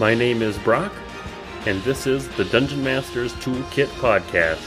My name is Brock, and this is the Dungeon Masters Toolkit Podcast.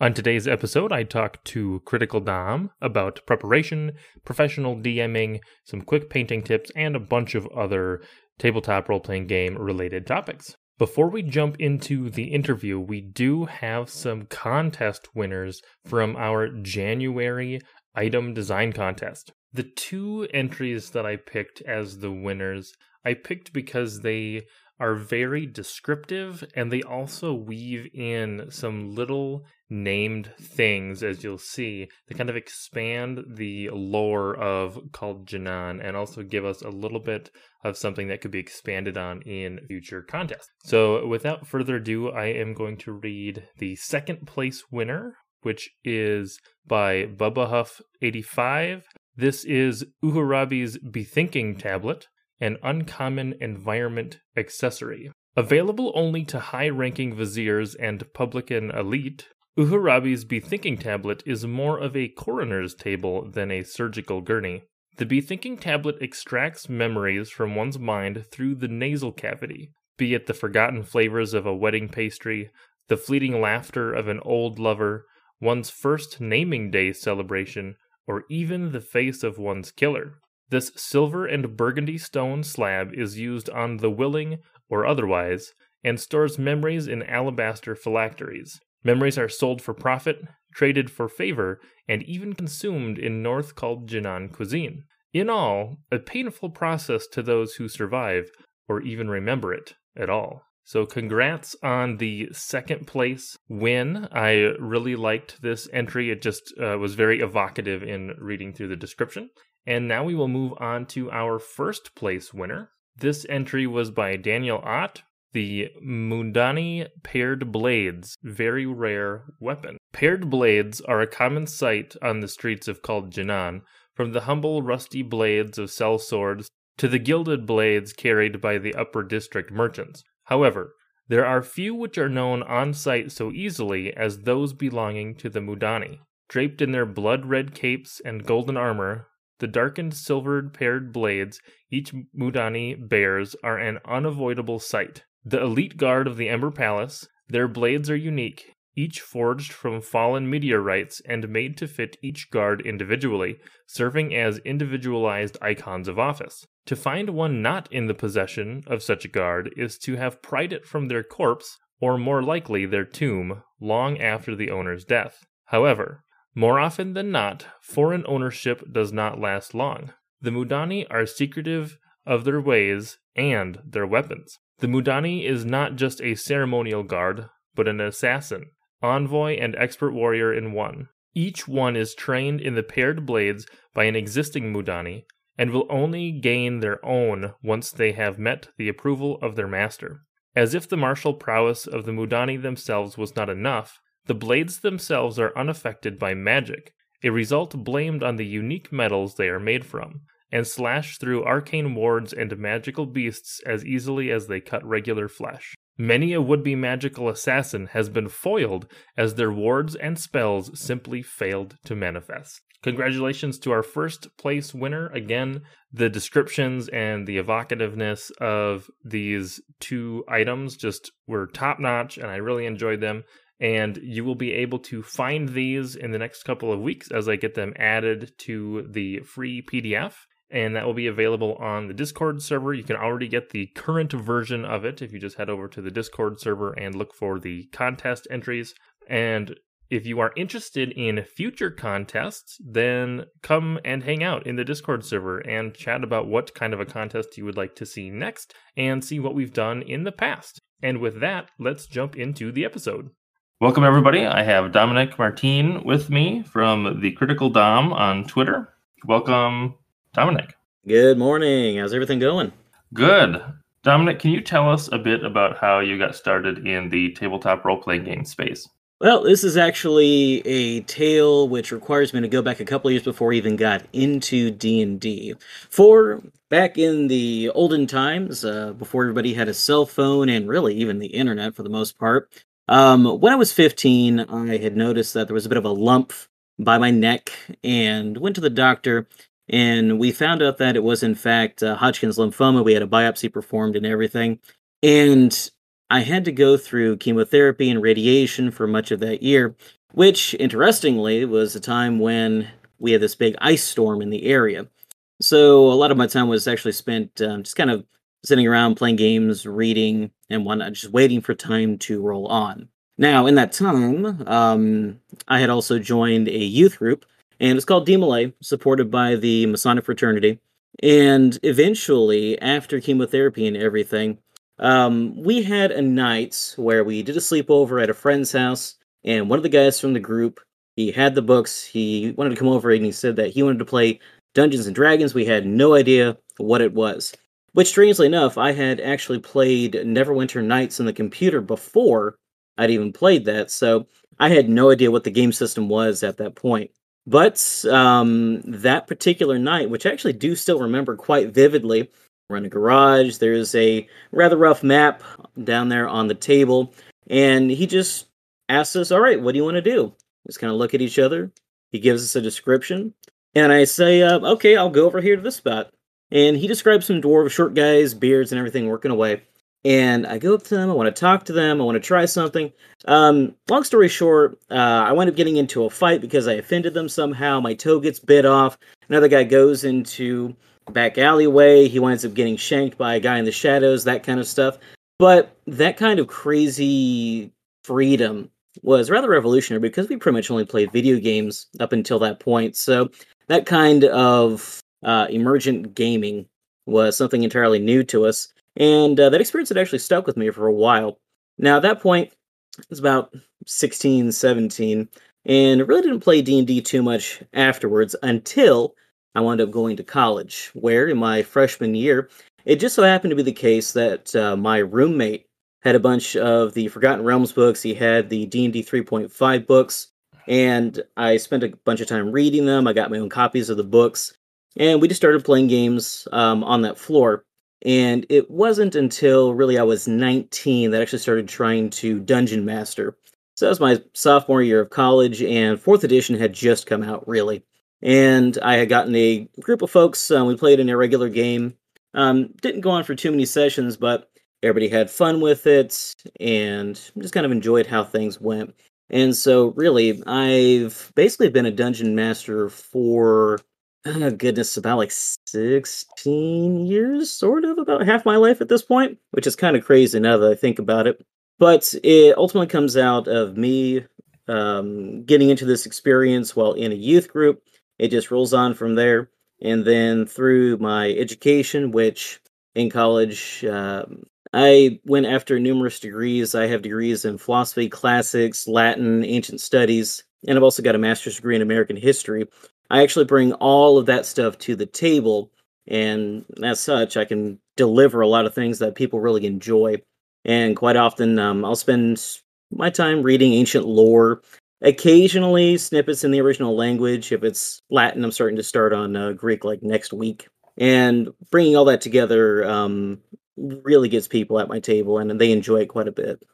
On today's episode, I talk to Critical Dom about preparation, professional DMing, some quick painting tips, and a bunch of other tabletop role playing game related topics. Before we jump into the interview, we do have some contest winners from our January item design contest. The two entries that I picked as the winners, I picked because they are very descriptive and they also weave in some little named things as you'll see to kind of expand the lore of Culdjinnan Janan and also give us a little bit of something that could be expanded on in future contests. So without further ado, I am going to read the second place winner, which is by Bubba Huff 85. This is Uhurabi's Bethinking tablet an uncommon environment accessory. Available only to high ranking viziers and publican elite, Uhurabi's Bethinking tablet is more of a coroner's table than a surgical gurney. The Bethinking tablet extracts memories from one's mind through the nasal cavity, be it the forgotten flavors of a wedding pastry, the fleeting laughter of an old lover, one's first naming day celebration, or even the face of one's killer. This silver and burgundy stone slab is used on the willing or otherwise and stores memories in alabaster phylacteries. Memories are sold for profit, traded for favor, and even consumed in North Culdjinnan cuisine. In all, a painful process to those who survive or even remember it at all. So, congrats on the second place win. I really liked this entry. It just uh, was very evocative in reading through the description. And now we will move on to our first place winner. This entry was by Daniel Ott, the Mudani Paired Blades, very rare weapon. Paired blades are a common sight on the streets of Culdjinnan, from the humble rusty blades of sell swords to the gilded blades carried by the upper district merchants. However, there are few which are known on sight so easily as those belonging to the Mudani. Draped in their blood red capes and golden armor, the darkened silvered paired blades each Mudani bears are an unavoidable sight. The elite guard of the Ember Palace, their blades are unique, each forged from fallen meteorites and made to fit each guard individually, serving as individualized icons of office. To find one not in the possession of such a guard is to have pried it from their corpse, or more likely their tomb, long after the owner's death. However, more often than not, foreign ownership does not last long. The Mudani are secretive of their ways and their weapons. The Mudani is not just a ceremonial guard, but an assassin, envoy, and expert warrior in one. Each one is trained in the paired blades by an existing Mudani, and will only gain their own once they have met the approval of their master. As if the martial prowess of the Mudani themselves was not enough, the blades themselves are unaffected by magic, a result blamed on the unique metals they are made from, and slash through arcane wards and magical beasts as easily as they cut regular flesh. Many a would be magical assassin has been foiled as their wards and spells simply failed to manifest. Congratulations to our first place winner. Again, the descriptions and the evocativeness of these two items just were top notch, and I really enjoyed them and you will be able to find these in the next couple of weeks as I get them added to the free PDF. And that will be available on the Discord server. You can already get the current version of it if you just head over to the Discord server and look for the contest entries. And if you are interested in future contests, then come and hang out in the Discord server and chat about what kind of a contest you would like to see next and see what we've done in the past. And with that, let's jump into the episode. Welcome, everybody. I have Dominic Martine with me from the Critical Dom on Twitter. Welcome, Dominic. Good morning. How's everything going? Good. Dominic, can you tell us a bit about how you got started in the tabletop role playing game space? Well, this is actually a tale which requires me to go back a couple years before I even got into D&D. For back in the olden times, uh, before everybody had a cell phone and really even the internet for the most part, um, when I was 15, I had noticed that there was a bit of a lump by my neck and went to the doctor. And we found out that it was in fact uh, Hodgkin's lymphoma. We had a biopsy performed and everything, and I had to go through chemotherapy and radiation for much of that year, which interestingly was a time when we had this big ice storm in the area. So a lot of my time was actually spent um, just kind of sitting around playing games, reading, and whatnot, just waiting for time to roll on. Now, in that time, um, I had also joined a youth group, and it's called DeMolay, supported by the Masonic Fraternity. And eventually, after chemotherapy and everything, um, we had a night where we did a sleepover at a friend's house, and one of the guys from the group, he had the books. He wanted to come over, and he said that he wanted to play Dungeons and Dragons. We had no idea what it was. Which, strangely enough, I had actually played Neverwinter Nights on the computer before I'd even played that, so I had no idea what the game system was at that point. But um, that particular night, which I actually do still remember quite vividly, we're in a garage. There's a rather rough map down there on the table, and he just asks us, "All right, what do you want to do?" Just kind of look at each other. He gives us a description, and I say, uh, "Okay, I'll go over here to this spot." And he describes some dwarves, short guys, beards, and everything working away. And I go up to them. I want to talk to them. I want to try something. Um, long story short, uh, I wind up getting into a fight because I offended them somehow. My toe gets bit off. Another guy goes into back alleyway. He winds up getting shanked by a guy in the shadows, that kind of stuff. But that kind of crazy freedom was rather revolutionary because we pretty much only played video games up until that point. So that kind of uh, emergent gaming was something entirely new to us. And uh, that experience had actually stuck with me for a while. Now, at that point, it was about 16, 17, and I really didn't play D&D too much afterwards until I wound up going to college, where in my freshman year, it just so happened to be the case that uh, my roommate had a bunch of the Forgotten Realms books. He had the D&D 3.5 books, and I spent a bunch of time reading them. I got my own copies of the books, and we just started playing games um, on that floor. And it wasn't until really I was 19 that I actually started trying to dungeon master. So that was my sophomore year of college, and fourth edition had just come out, really and I had gotten a group of folks. Uh, we played an irregular game. Um, didn't go on for too many sessions, but everybody had fun with it and just kind of enjoyed how things went. And so, really, I've basically been a dungeon master for uh, goodness, about like 16 years, sort of, about half my life at this point, which is kind of crazy now that I think about it. But it ultimately comes out of me um, getting into this experience while in a youth group it just rolls on from there. And then through my education, which in college, um, I went after numerous degrees. I have degrees in philosophy, classics, Latin, ancient studies, and I've also got a master's degree in American history. I actually bring all of that stuff to the table, and as such, I can deliver a lot of things that people really enjoy. And quite often, um, I'll spend my time reading ancient lore, occasionally snippets in the original language. If it's Latin, I'm starting to start on uh, Greek like next week. And bringing all that together um, really gets people at my table, and they enjoy it quite a bit.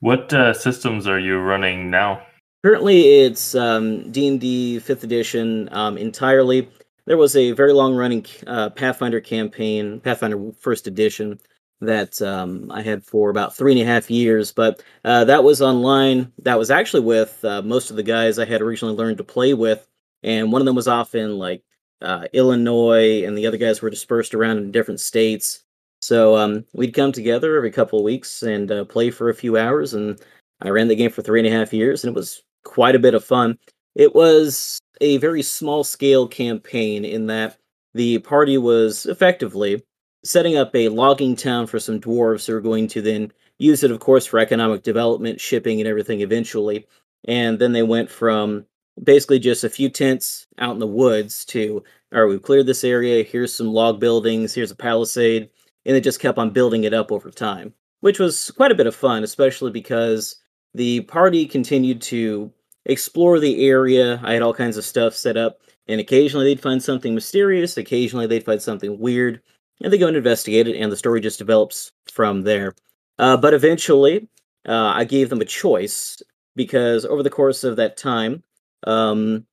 What uh, systems are you running now? Currently, it's um, D&D 5th edition um, entirely. There was a very long-running uh, Pathfinder campaign, Pathfinder First Edition, that um, I had for about three and a half years. But uh, that was online. That was actually with uh, most of the guys I had originally learned to play with, and one of them was off in like uh, Illinois, and the other guys were dispersed around in different states. So um, we'd come together every couple of weeks and uh, play for a few hours, and I ran the game for three and a half years, and it was quite a bit of fun. It was a very small scale campaign in that the party was effectively setting up a logging town for some dwarves who are going to then use it, of course, for economic development, shipping, and everything eventually. And then they went from basically just a few tents out in the woods to, all right, we've cleared this area. Here's some log buildings. Here's a palisade. And they just kept on building it up over time, which was quite a bit of fun, especially because the party continued to explore the area. I had all kinds of stuff set up, and occasionally they'd find something mysterious. Occasionally they'd find something weird and they go and investigate it, and the story just develops from there. Uh, but eventually, uh, I gave them a choice because over the course of that time, um,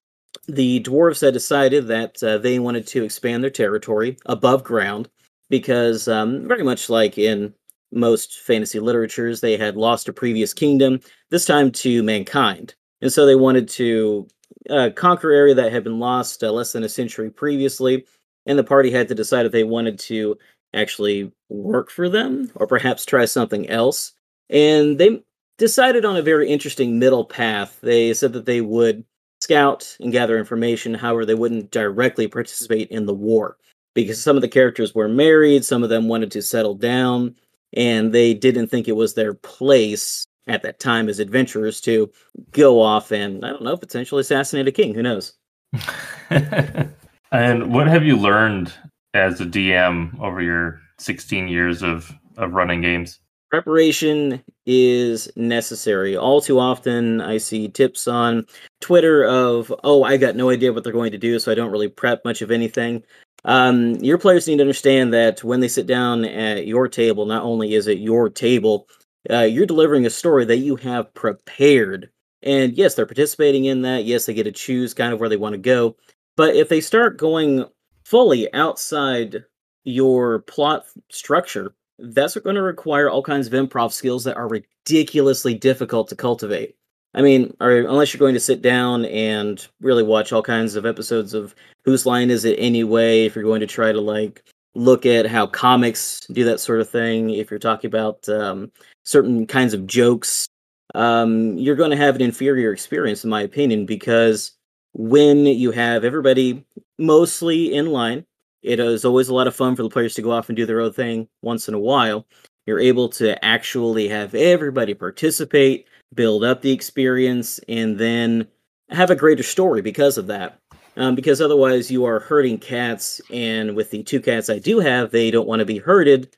the dwarves had decided that uh, they wanted to expand their territory above ground because, um, very much like in most fantasy literatures, they had lost a previous kingdom, this time to mankind. And so they wanted to uh, conquer area that had been lost uh, less than a century previously. And the party had to decide if they wanted to actually work for them or perhaps try something else. And they decided on a very interesting middle path. They said that they would scout and gather information, however, they wouldn't directly participate in the war because some of the characters were married, some of them wanted to settle down, and they didn't think it was their place at that time as adventurers to go off and, I don't know, potentially assassinate a king. Who knows? and what have you learned as a DM over your 16 years of, of running games? Preparation is necessary. All too often, I see tips on Twitter of, oh, I got no idea what they're going to do, so I don't really prep much of anything. Um, your players need to understand that when they sit down at your table, not only is it your table, uh, you're delivering a story that you have prepared. And yes, they're participating in that. Yes, they get to choose kind of where they want to go. But if they start going fully outside your plot structure, that's going to require all kinds of improv skills that are ridiculously difficult to cultivate. I mean, or unless you're going to sit down and really watch all kinds of episodes of Whose Line Is It Anyway, if you're going to try to like look at how comics do that sort of thing, if you're talking about um, certain kinds of jokes, um, you're going to have an inferior experience, in my opinion, because when you have everybody mostly in line, it is always a lot of fun for the players to go off and do their own thing once in a while. You're able to actually have everybody participate, build up the experience, and then have a greater story because of that. Um, because otherwise, you are hurting cats, and with the two cats I do have, they don't want to be herded,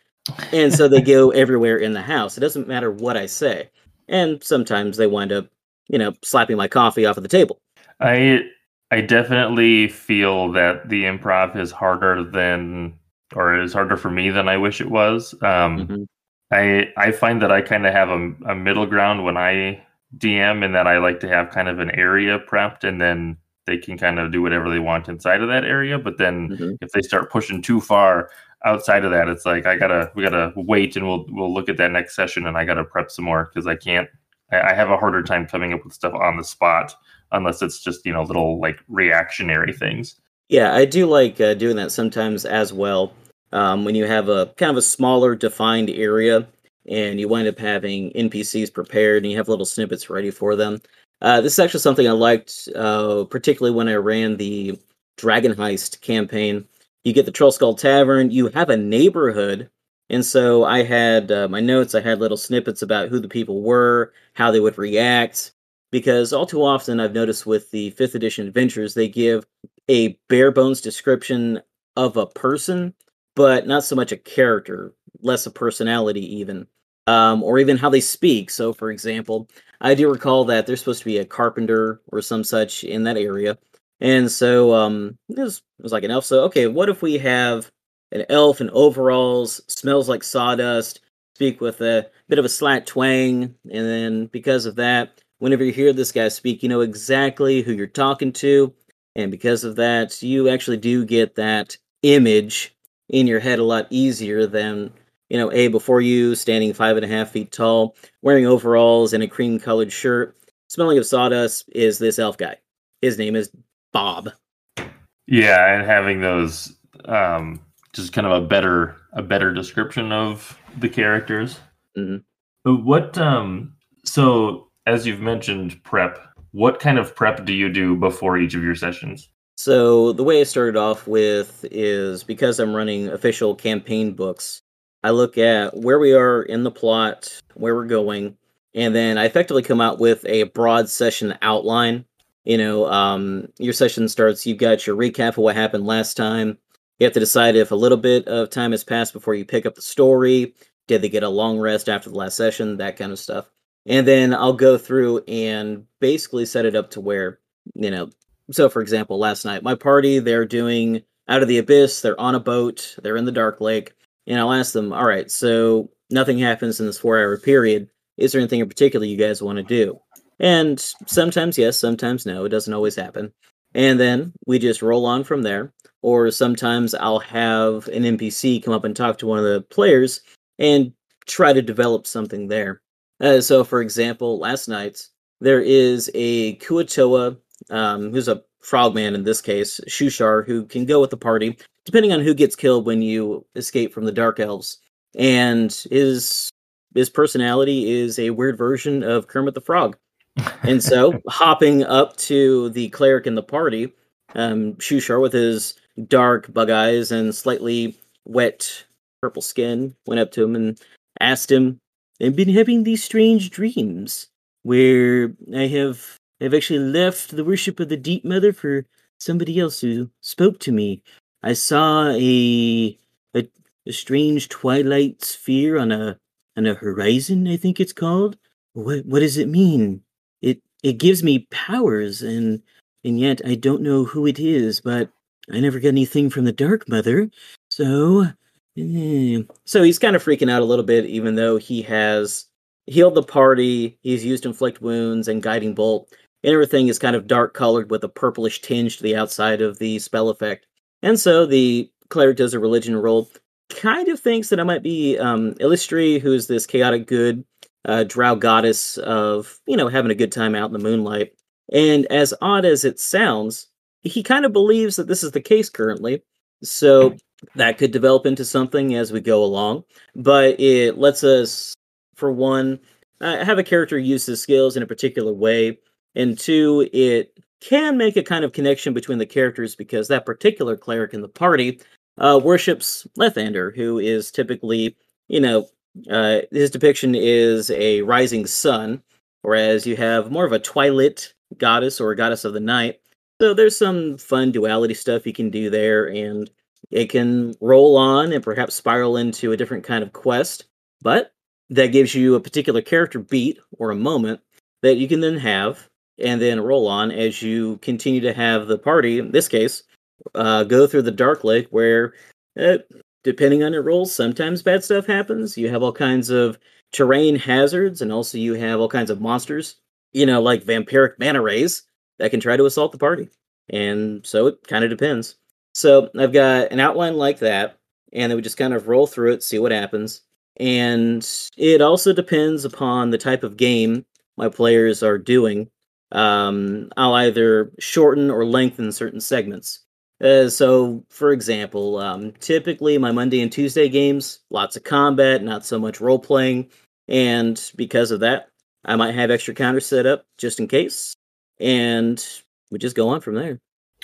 and so they go everywhere in the house. It doesn't matter what I say, and sometimes they wind up, you know, slapping my coffee off of the table. I I definitely feel that the improv is harder than, or is harder for me than I wish it was. Um, mm-hmm. I I find that I kind of have a, a middle ground when I DM, and that I like to have kind of an area prepped, and then they can kind of do whatever they want inside of that area. But then mm-hmm. if they start pushing too far outside of that, it's like I gotta we gotta wait, and we'll we'll look at that next session, and I gotta prep some more because I can't. I, I have a harder time coming up with stuff on the spot unless it's just you know little like reactionary things. Yeah, I do like uh, doing that sometimes as well. Um, when you have a kind of a smaller defined area and you wind up having NPCs prepared and you have little snippets ready for them. Uh, this is actually something I liked, uh, particularly when I ran the Dragon Heist campaign. You get the Trollskull Tavern, you have a neighborhood, and so I had uh, my notes, I had little snippets about who the people were, how they would react, because all too often I've noticed with the fifth edition adventures, they give a bare bones description of a person, but not so much a character, less a personality, even, um, or even how they speak. So, for example, I do recall that there's supposed to be a carpenter or some such in that area. And so um, it, was, it was like an elf. So, okay, what if we have an elf in overalls, smells like sawdust, speak with a bit of a slight twang, and then because of that, whenever you hear this guy speak, you know exactly who you're talking to. And because of that, you actually do get that image in your head a lot easier than, you know, A, before you, standing five and a half feet tall, wearing overalls and a cream colored shirt, smelling of sawdust, is this elf guy. His name is Bob. Yeah, and having those um just kind of a better a better description of the characters. Mm-hmm. What um so as you've mentioned prep, what kind of prep do you do before each of your sessions? So the way I started off with is because I'm running official campaign books, I look at where we are in the plot, where we're going, and then I effectively come out with a broad session outline. You know, um, your session starts, you've got your recap of what happened last time. You have to decide if a little bit of time has passed before you pick up the story. Did they get a long rest after the last session? That kind of stuff and then I'll go through and basically set it up to where you know. So, for example, last night my party they're doing out of the abyss. They're on a boat. They're in the dark lake, and I'll ask them, "All right, so nothing happens in this four-hour period. Is there anything in particular you guys want to do?" And sometimes yes, sometimes no. It doesn't always happen. and then we just roll on from there. Or sometimes I'll have an NPC come up and talk to one of the players and try to develop something there. Uh, so, for example, last night there is a Kuo-toa, um, who's a frogman in this case, Shuushar, who can go with the party, depending on who gets killed when you escape from the Dark Elves. And his his personality is a weird version of Kermit the Frog. And so, hopping up to the cleric in the party, um, Shuushar, with his dark bug eyes and slightly wet purple skin, went up to him and asked him, I've been having these strange dreams where I have I've actually left the worship of the Deep Mother for somebody else who spoke to me. I saw a a, a strange twilight sphere on a on a horizon, I think it's called. What what does it mean? It it gives me powers and and yet I don't know who it is, but I never got anything from the Dark Mother. So eh. so he's kind of freaking out a little bit, even though he has healed the party, he's used inflict wounds and guiding bolt, and everything is kind of dark colored with a purplish tinge to the outside of the spell effect. And so the cleric does a religion roll kind of thinks that I might be um, Eilistraee, who's this chaotic good uh, drow goddess of, you know, having a good time out in the moonlight. And as odd as it sounds, he kind of believes that this is the case currently. So that could develop into something as we go along. But it lets us, for one, uh, have a character use his skills in a particular way. And two, it can make a kind of connection between the characters because that particular cleric in the party uh, worships Lathander, who is typically, you know, uh, his depiction is a rising sun, whereas you have more of a twilight goddess or goddess of the night. So there's some fun duality stuff you can do there, and it can roll on and perhaps spiral into a different kind of quest. But that gives you a particular character beat or a moment that you can then have and then roll on as you continue to have the party, in this case, uh, go through the Dark Lake, where, uh, depending on your rolls, sometimes bad stuff happens. You have all kinds of terrain hazards, and also you have all kinds of monsters, you know, like vampiric manta rays that can try to assault the party. And so it kind of depends. So I've got an outline like that, and then we just kind of roll through it, see what happens. And it also depends upon the type of game my players are doing. Um, I'll either shorten or lengthen certain segments. Uh, so, for example, um, typically my Monday and Tuesday games, lots of combat, not so much role playing, and because of that, I might have extra counters set up just in case, and we just go on from there.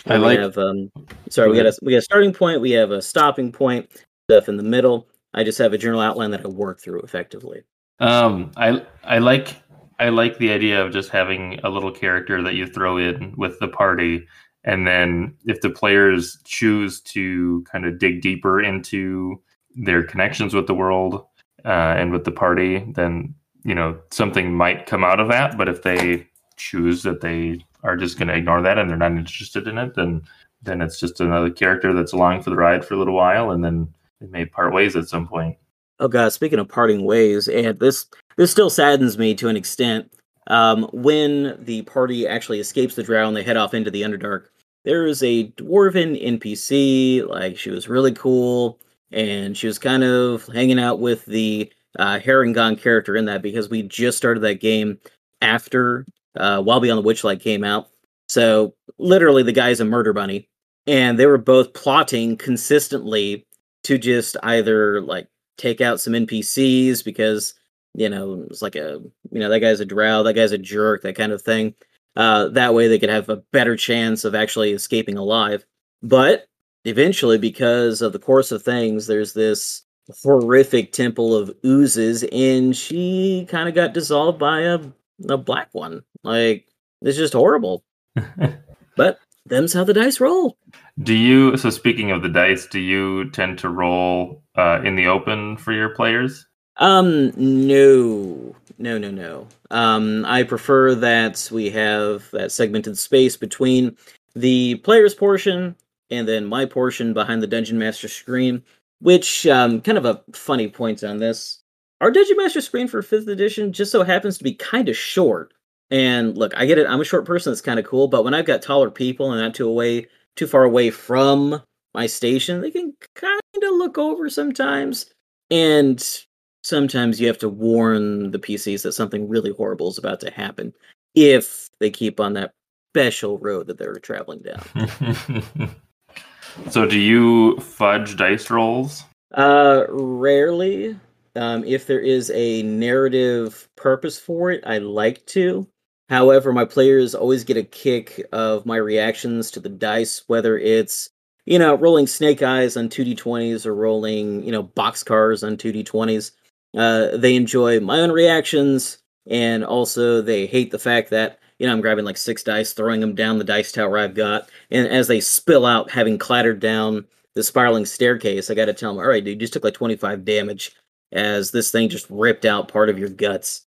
I like. We have, um, sorry, we got a we got a starting point, we have a stopping point, stuff in the middle. I just have a general outline that I work through effectively. Um, I I like I like the idea of just having a little character that you throw in with the party and then if the players choose to kind of dig deeper into their connections with the world uh, and with the party, then you know something might come out of that. But if they choose that they are just going to ignore that and they're not interested in it, then then it's just another character that's along for the ride for a little while, and then they may part ways at some point. Oh god, speaking of parting ways, and this this still saddens me to an extent. Um, when the party actually escapes the drow and they head off into the Underdark, there is a dwarven NPC. Like she was really cool, and she was kind of hanging out with the uh, character in that because we just started that game after uh, Wild Beyond the Witchlight came out. So literally, the guy's a murder bunny, and they were both plotting consistently to just either like take out some NPCs because you know it's like a you know that guy's a drow, that guy's a jerk, that kind of thing. Uh, that way, they could have a better chance of actually escaping alive. But eventually, because of the course of things, there's this horrific temple of oozes, and she kind of got dissolved by a a black one. Like it's just horrible. but them's how the dice roll. Do you? So speaking of the dice, do you tend to roll uh, in the open for your players? Um, no, no, no, no. Um, I prefer that we have that segmented space between the player's portion and then my portion behind the dungeon master screen. Which, um, kind of a funny point on this. Our dungeon master screen for fifth edition just so happens to be kind of short. And look, I get it. I'm a short person. That's kind of cool. But when I've got taller people and not too away, too far away from my station, they can kind of look over sometimes. And sometimes you have to warn the PCs that something really horrible is about to happen if they keep on that special road that they're traveling down. so, do you fudge dice rolls? Uh, rarely. Um, if there is a narrative purpose for it, I like to. However, my players always get a kick of my reactions to the dice, whether it's you know rolling snake eyes on 2d20s or rolling you know boxcars on 2d20s. Uh, they enjoy my own reactions, and also they hate the fact that you know, I'm grabbing like six dice, throwing them down the dice tower I've got, and as they spill out, having clattered down the spiraling staircase, I got to tell them, all right, dude, you just took like 25 damage as this thing just ripped out part of your guts.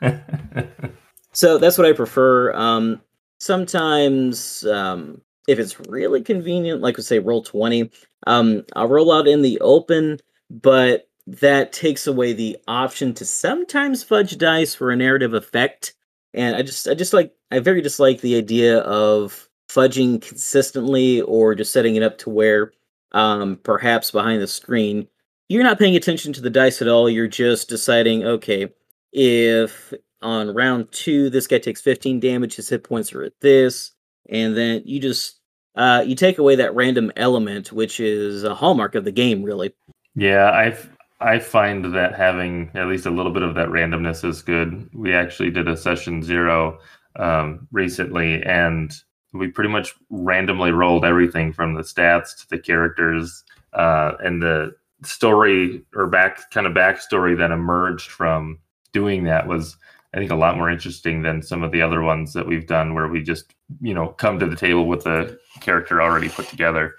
so that's what I prefer. Um, sometimes, um, if it's really convenient, like we say, roll 20, um, I'll roll out in the open, but that takes away the option to sometimes fudge dice for a narrative effect and I just I just like I very dislike the idea of fudging consistently or just setting it up to where um, perhaps behind the screen you're not paying attention to the dice at all. You're just deciding, okay, if on round two this guy takes 15 damage, his hit points are at this, and then you just uh, you take away that random element, which is a hallmark of the game, really. Yeah, I've I find that having at least a little bit of that randomness is good. We actually did a session zero um, recently, and we pretty much randomly rolled everything from the stats to the characters uh, and the story or back kind of backstory that emerged from doing that was I think a lot more interesting than some of the other ones that we've done where we just you know come to the table with the character already put together.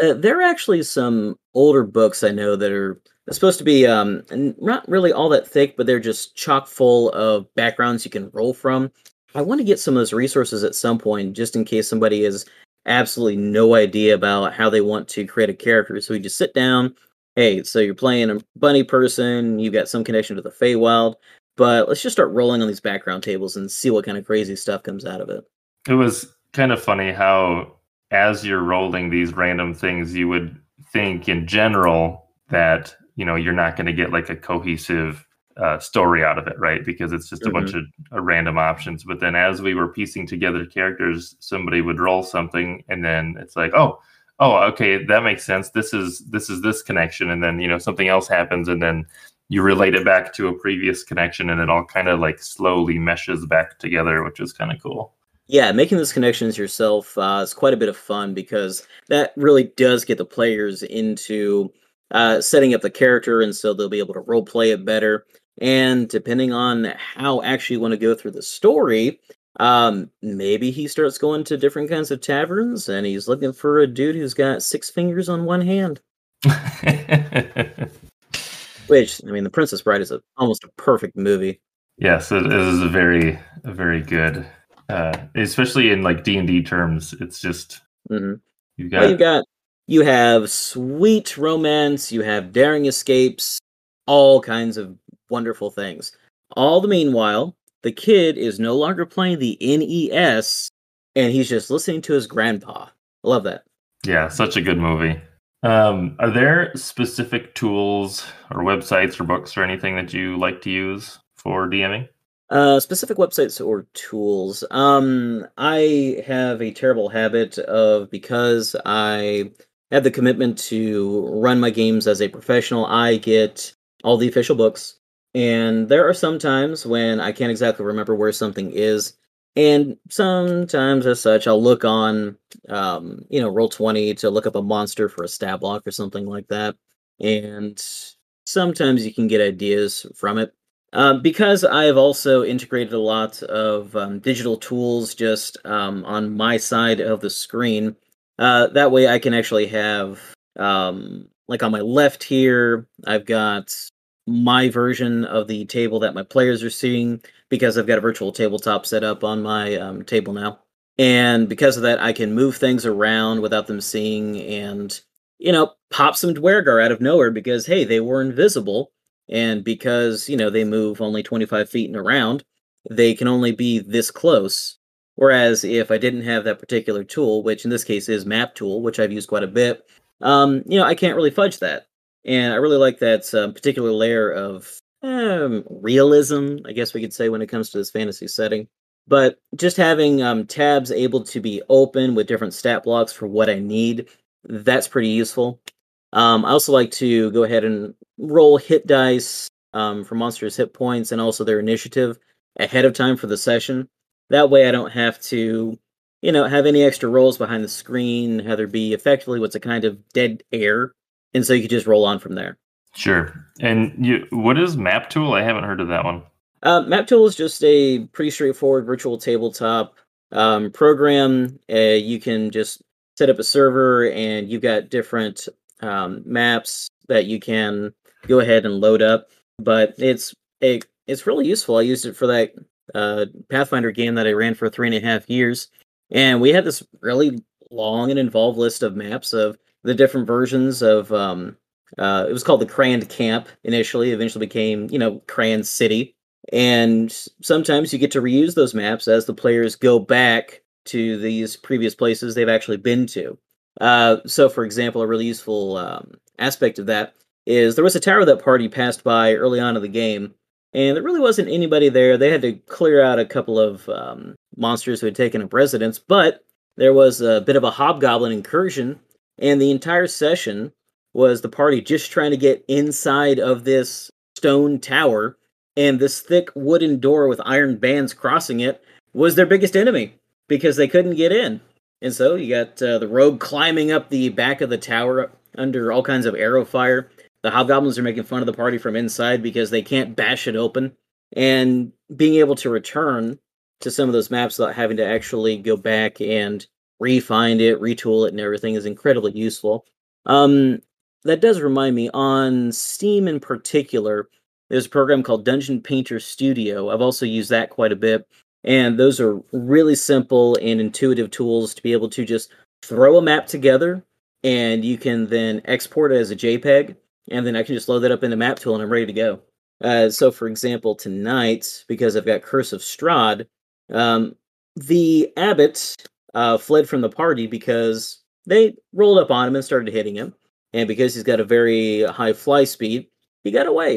Uh, there are actually some older books I know that are supposed to be um, not really all that thick, but they're just chock full of backgrounds you can roll from. I want to get some of those resources at some point, just in case somebody has absolutely no idea about how they want to create a character. So we just sit down. Hey, so you're playing a bunny person, you've got some connection to the Feywild, but let's just start rolling on these background tables and see what kind of crazy stuff comes out of it. It was kind of funny how as you're rolling these random things, you would think in general that you know you're not going to get like a cohesive uh, story out of it, right? Because it's just a mm-hmm. bunch of uh, random options. But then as we were piecing together characters, somebody would roll something, and then it's like, oh, oh, okay, that makes sense. This is this is this connection, and then you know something else happens, and then you relate it back to a previous connection, and it all kind of like slowly meshes back together, which is kind of cool. Yeah, making those connections yourself uh, is quite a bit of fun because that really does get the players into uh, setting up the character, and so they'll be able to role play it better. And depending on how actually you want to go through the story, um, maybe he starts going to different kinds of taverns, and he's looking for a dude who's got six fingers on one hand. Which I mean, The Princess Bride is a, almost a perfect movie. Yes, it is a very, a very good, uh, especially in like D and D terms. It's just mm-hmm. you've got well, you've got you have sweet romance, you have daring escapes, all kinds of wonderful things. All the meanwhile, the kid is no longer playing the NES and he's just listening to his grandpa. I love that. Yeah, such a good movie. Um, are there specific tools or websites or books or anything that you like to use for DMing? Uh, specific websites or tools. Um, I have a terrible habit of because I have the commitment to run my games as a professional, I get all the official books. And there are some times when I can't exactly remember where something is. And sometimes, as such, I'll look on, um, you know, Roll20 to look up a monster for a stat block or something like that. And sometimes you can get ideas from it. Uh, because I have also integrated a lot of um, digital tools just um, on my side of the screen, uh, that way I can actually have, um, like on my left here, I've got my version of the table that my players are seeing because I've got a virtual tabletop set up on my um, table now. And because of that, I can move things around without them seeing and, you know, pop some Duergar out of nowhere because, hey, they were invisible. And because, you know, they move only 25 feet and around, they can only be this close. Whereas if I didn't have that particular tool, which in this case is MapTool, which I've used quite a bit, um, you know, I can't really fudge that. And I really like that uh, particular layer of um, realism, I guess we could say, when it comes to this fantasy setting. But just having um, tabs able to be open with different stat blocks for what I need, that's pretty useful. Um, I also like to go ahead and roll hit dice um, for monsters' hit points and also their initiative ahead of time for the session. That way, I don't have to, you know, have any extra rolls behind the screen, have there be effectively what's a kind of dead air, and so you could just roll on from there. Sure. And you, what is MapTool? I haven't heard of that one. Uh, MapTool is just a pretty straightforward virtual tabletop um, program. Uh, you can just set up a server, and you've got different um, maps that you can go ahead and load up. But it's a it's really useful. I used it for that uh, Pathfinder game that I ran for three and a half years, and we had this really long and involved list of maps of the different versions of. Um, uh, it was called the Crand Camp initially. Eventually became you know Crand City, and sometimes you get to reuse those maps as the players go back to these previous places they've actually been to. Uh, so, for example, a really useful um, aspect of that is there was a tower that party passed by early on in the game, and there really wasn't anybody there. They had to clear out a couple of um, monsters who had taken up residence, but there was a bit of a hobgoblin incursion, and the entire session was the party just trying to get inside of this stone tower, and this thick wooden door with iron bands crossing it was their biggest enemy because they couldn't get in. And so you got uh, the rogue climbing up the back of the tower under all kinds of arrow fire. The hobgoblins are making fun of the party from inside because they can't bash it open. And being able to return to some of those maps without having to actually go back and refind it, retool it, and everything is incredibly useful. Um, that does remind me on Steam in particular, there's a program called Dungeon Painter Studio. I've also used that quite a bit. And those are really simple and intuitive tools to be able to just throw a map together and you can then export it as a JPEG. And then I can just load that up in the MapTool and I'm ready to go. Uh, so, for example, tonight, because I've got Curse of Strahd, um, the abbot uh, fled from the party because they rolled up on him and started hitting him. And because he's got a very high fly speed, he got away.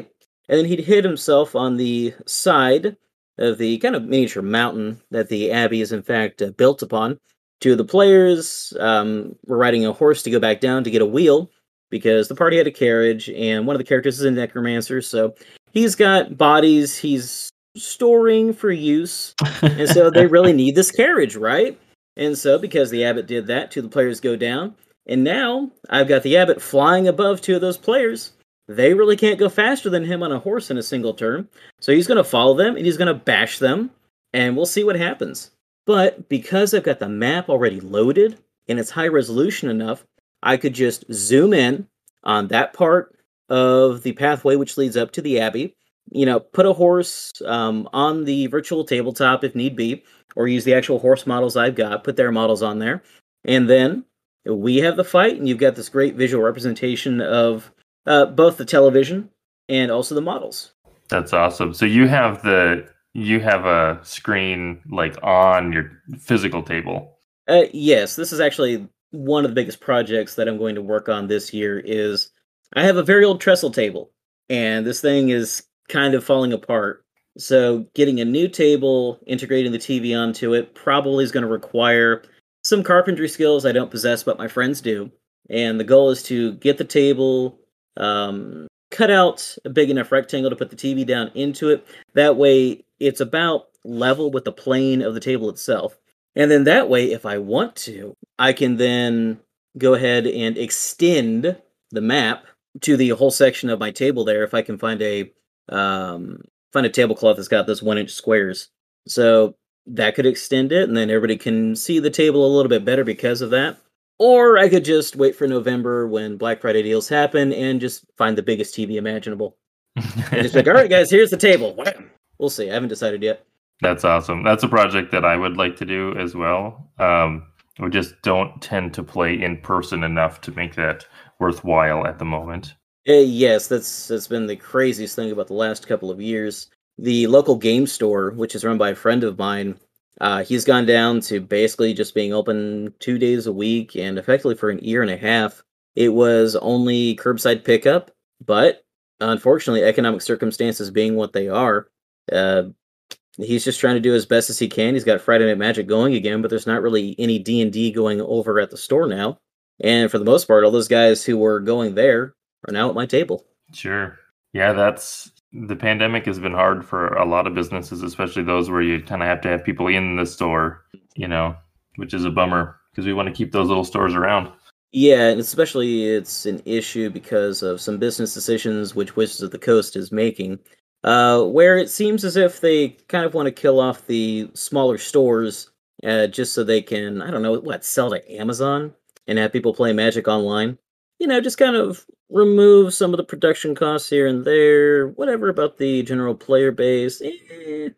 And then he'd hit himself on the side of the kind of miniature mountain that the abbey is in fact uh, built upon. Two of the players um, were riding a horse to go back down to get a wheel because the party had a carriage, and one of the characters is a necromancer, so he's got bodies he's storing for use, and so they really need this carriage, right? And so, because the abbot did that, two of the players go down, and now I've got the abbot flying above two of those players they really can't go faster than him on a horse in a single turn. So he's going to follow them and he's going to bash them, and we'll see what happens. But because I've got the map already loaded and it's high resolution enough, I could just zoom in on that part of the pathway which leads up to the abbey. You know, put a horse um, on the virtual tabletop if need be, or use the actual horse models I've got, put their models on there. And then we have the fight, and you've got this great visual representation of uh, both the television and also the models. That's awesome. So you have the you have a screen like on your physical table. Uh, yes, this is actually one of the biggest projects that I'm going to work on this year. Is I have a very old trestle table, and this thing is kind of falling apart. So getting a new table, integrating the TV onto it, probably is going to require some carpentry skills I don't possess, but my friends do. And the goal is to get the table um, cut out a big enough rectangle to put the TV down into it. That way, it's about level with the plane of the table itself. And then that way, if I want to, I can then go ahead and extend the map to the whole section of my table there if I can find a um, find a tablecloth that's got those one inch squares. So that could extend it, and then everybody can see the table a little bit better because of that. Or I could just wait for November when Black Friday deals happen and just find the biggest TV imaginable. and just like, all right, guys, here's the table. We'll see. I haven't decided yet. That's awesome. That's a project that I would like to do as well. Um, we just don't tend to play in person enough to make that worthwhile at the moment. Uh, yes, that's that's been the craziest thing about the last couple of years. the local game store, which is run by a friend of mine, uh, he's gone down to basically just being open two days a week, and effectively for an year and a half, it was only curbside pickup. But unfortunately, economic circumstances being what they are, uh, he's just trying to do as best as he can. He's got Friday Night Magic going again, but there's not really any D and D going over at the store now. And for the most part, all those guys who were going there are now at my table. Sure. Yeah, that's the pandemic has been hard for a lot of businesses, especially those where you kind of have to have people in the store, you know, which is a bummer because we want to keep those little stores around. Yeah, and especially it's an issue because of some business decisions which Wizards of the Coast is making, uh, where it seems as if they kind of want to kill off the smaller stores uh, just so they can, I don't know, what, sell to Amazon and have people play Magic online. You know, just kind of remove some of the production costs here and there, whatever about the general player base. Eh.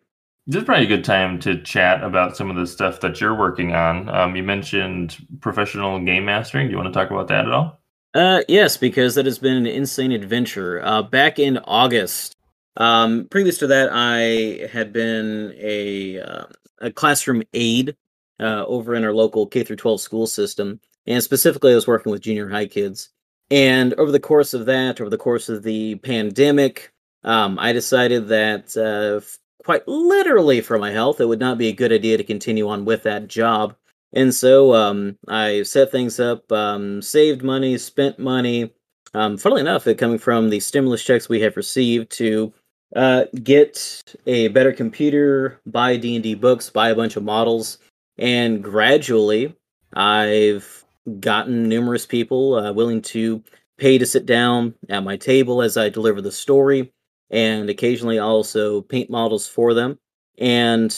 This is probably a good time to chat about some of the stuff that you're working on. Um, you mentioned professional game mastering. Do you want to talk about that at all? Uh, yes, because that has been an insane adventure. Uh, back in August, um, previous to that, I had been a uh, a classroom aide uh, over in our local K through 12 school system, and specifically, I was working with junior high kids. And over the course of that, over the course of the pandemic, um, I decided that uh, quite literally for my health, it would not be a good idea to continue on with that job. And so um, I set things up, um, saved money, spent money. Um, funnily enough, it coming from the stimulus checks we have received to uh, get a better computer, buy D and D books, buy a bunch of models, and gradually I've gotten numerous people uh, willing to pay to sit down at my table as I deliver the story, and occasionally I also paint models for them. And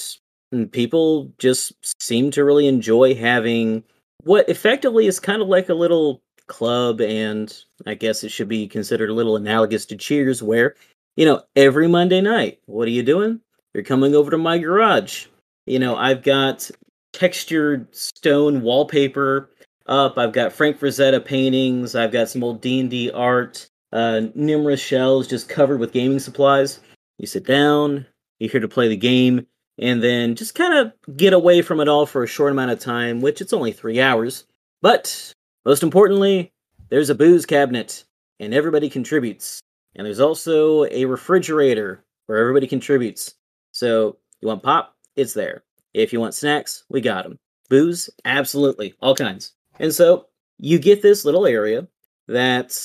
people just seem to really enjoy having what effectively is kind of like a little club, and I guess it should be considered a little analogous to Cheers, where, you know, every Monday night, what are you doing? You're coming over to my garage. You know, I've got textured stone wallpaper up. I've got Frank Frazetta paintings. I've got some old D and D art. Uh, numerous shelves just covered with gaming supplies. You sit down. You're here to play the game, and then just kind of get away from it all for a short amount of time, which it's only three hours. But most importantly, there's a booze cabinet, and everybody contributes. And there's also a refrigerator where everybody contributes. So you want pop? It's there. If you want snacks, we got them. Booze? Absolutely. All kinds. And so you get this little area that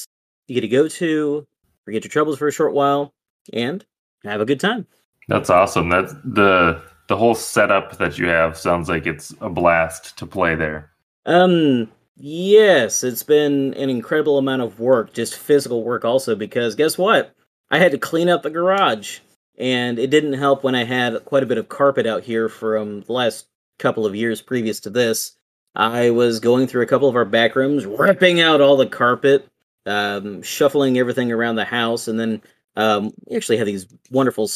you get to go to, forget your troubles for a short while, and have a good time. That's awesome. That's the the whole setup that you have sounds like it's a blast to play there. Um yes, it's been an incredible amount of work, just physical work also because guess what? I had to clean up the garage and it didn't help when I had quite a bit of carpet out here from the last couple of years previous to this. I was going through a couple of our back rooms, ripping out all the carpet, um, shuffling everything around the house, and then um, we actually have these wonderful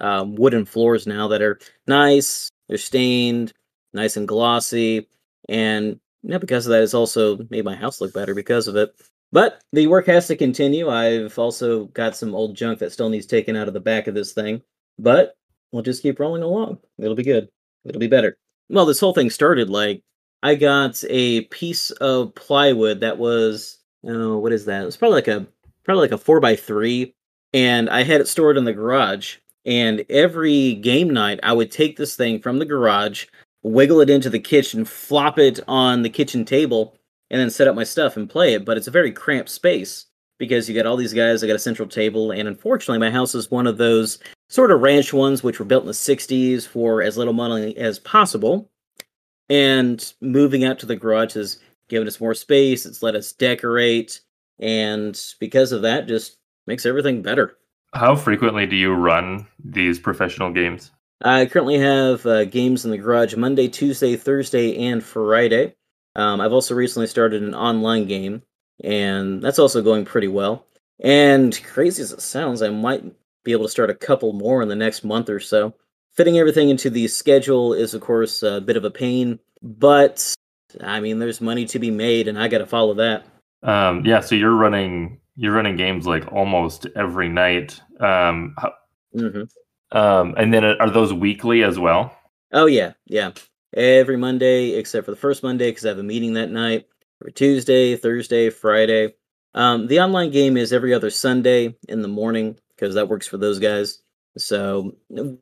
um, wooden floors now that are nice. They're stained, nice and glossy, and yeah, because of that, it's also made my house look better because of it. But the work has to continue. I've also got some old junk that still needs taken out of the back of this thing, but we'll just keep rolling along. It'll be good. It'll be better. Well, this whole thing started like I got a piece of plywood that was oh, what is that? It was probably like a probably like a four by three, and I had it stored in the garage. And every game night, I would take this thing from the garage, wiggle it into the kitchen, flop it on the kitchen table, and then set up my stuff and play it. But it's a very cramped space because you got all these guys. I got a central table, and unfortunately, my house is one of those sort of ranch ones which were built in the '60s for as little money as possible. And moving out to the garage has given us more space. It's let us decorate, and because of that, just makes everything better. How frequently do you run these professional games? I currently have uh, games in the garage Monday, Tuesday, Thursday, and Friday. Um, I've also recently started an online game, and that's also going pretty well. And crazy as it sounds, I might be able to start a couple more in the next month or so fitting everything into the schedule is of course a bit of a pain but i mean there's money to be made and i got to follow that um, yeah so you're running you're running games like almost every night um, how, mm-hmm. Um, and then are those weekly as well? Oh yeah, yeah. Every Monday except for the first Monday because I have a meeting that night. Every Tuesday, Thursday, Friday. Um, the online game is every other Sunday in the morning because that works for those guys. So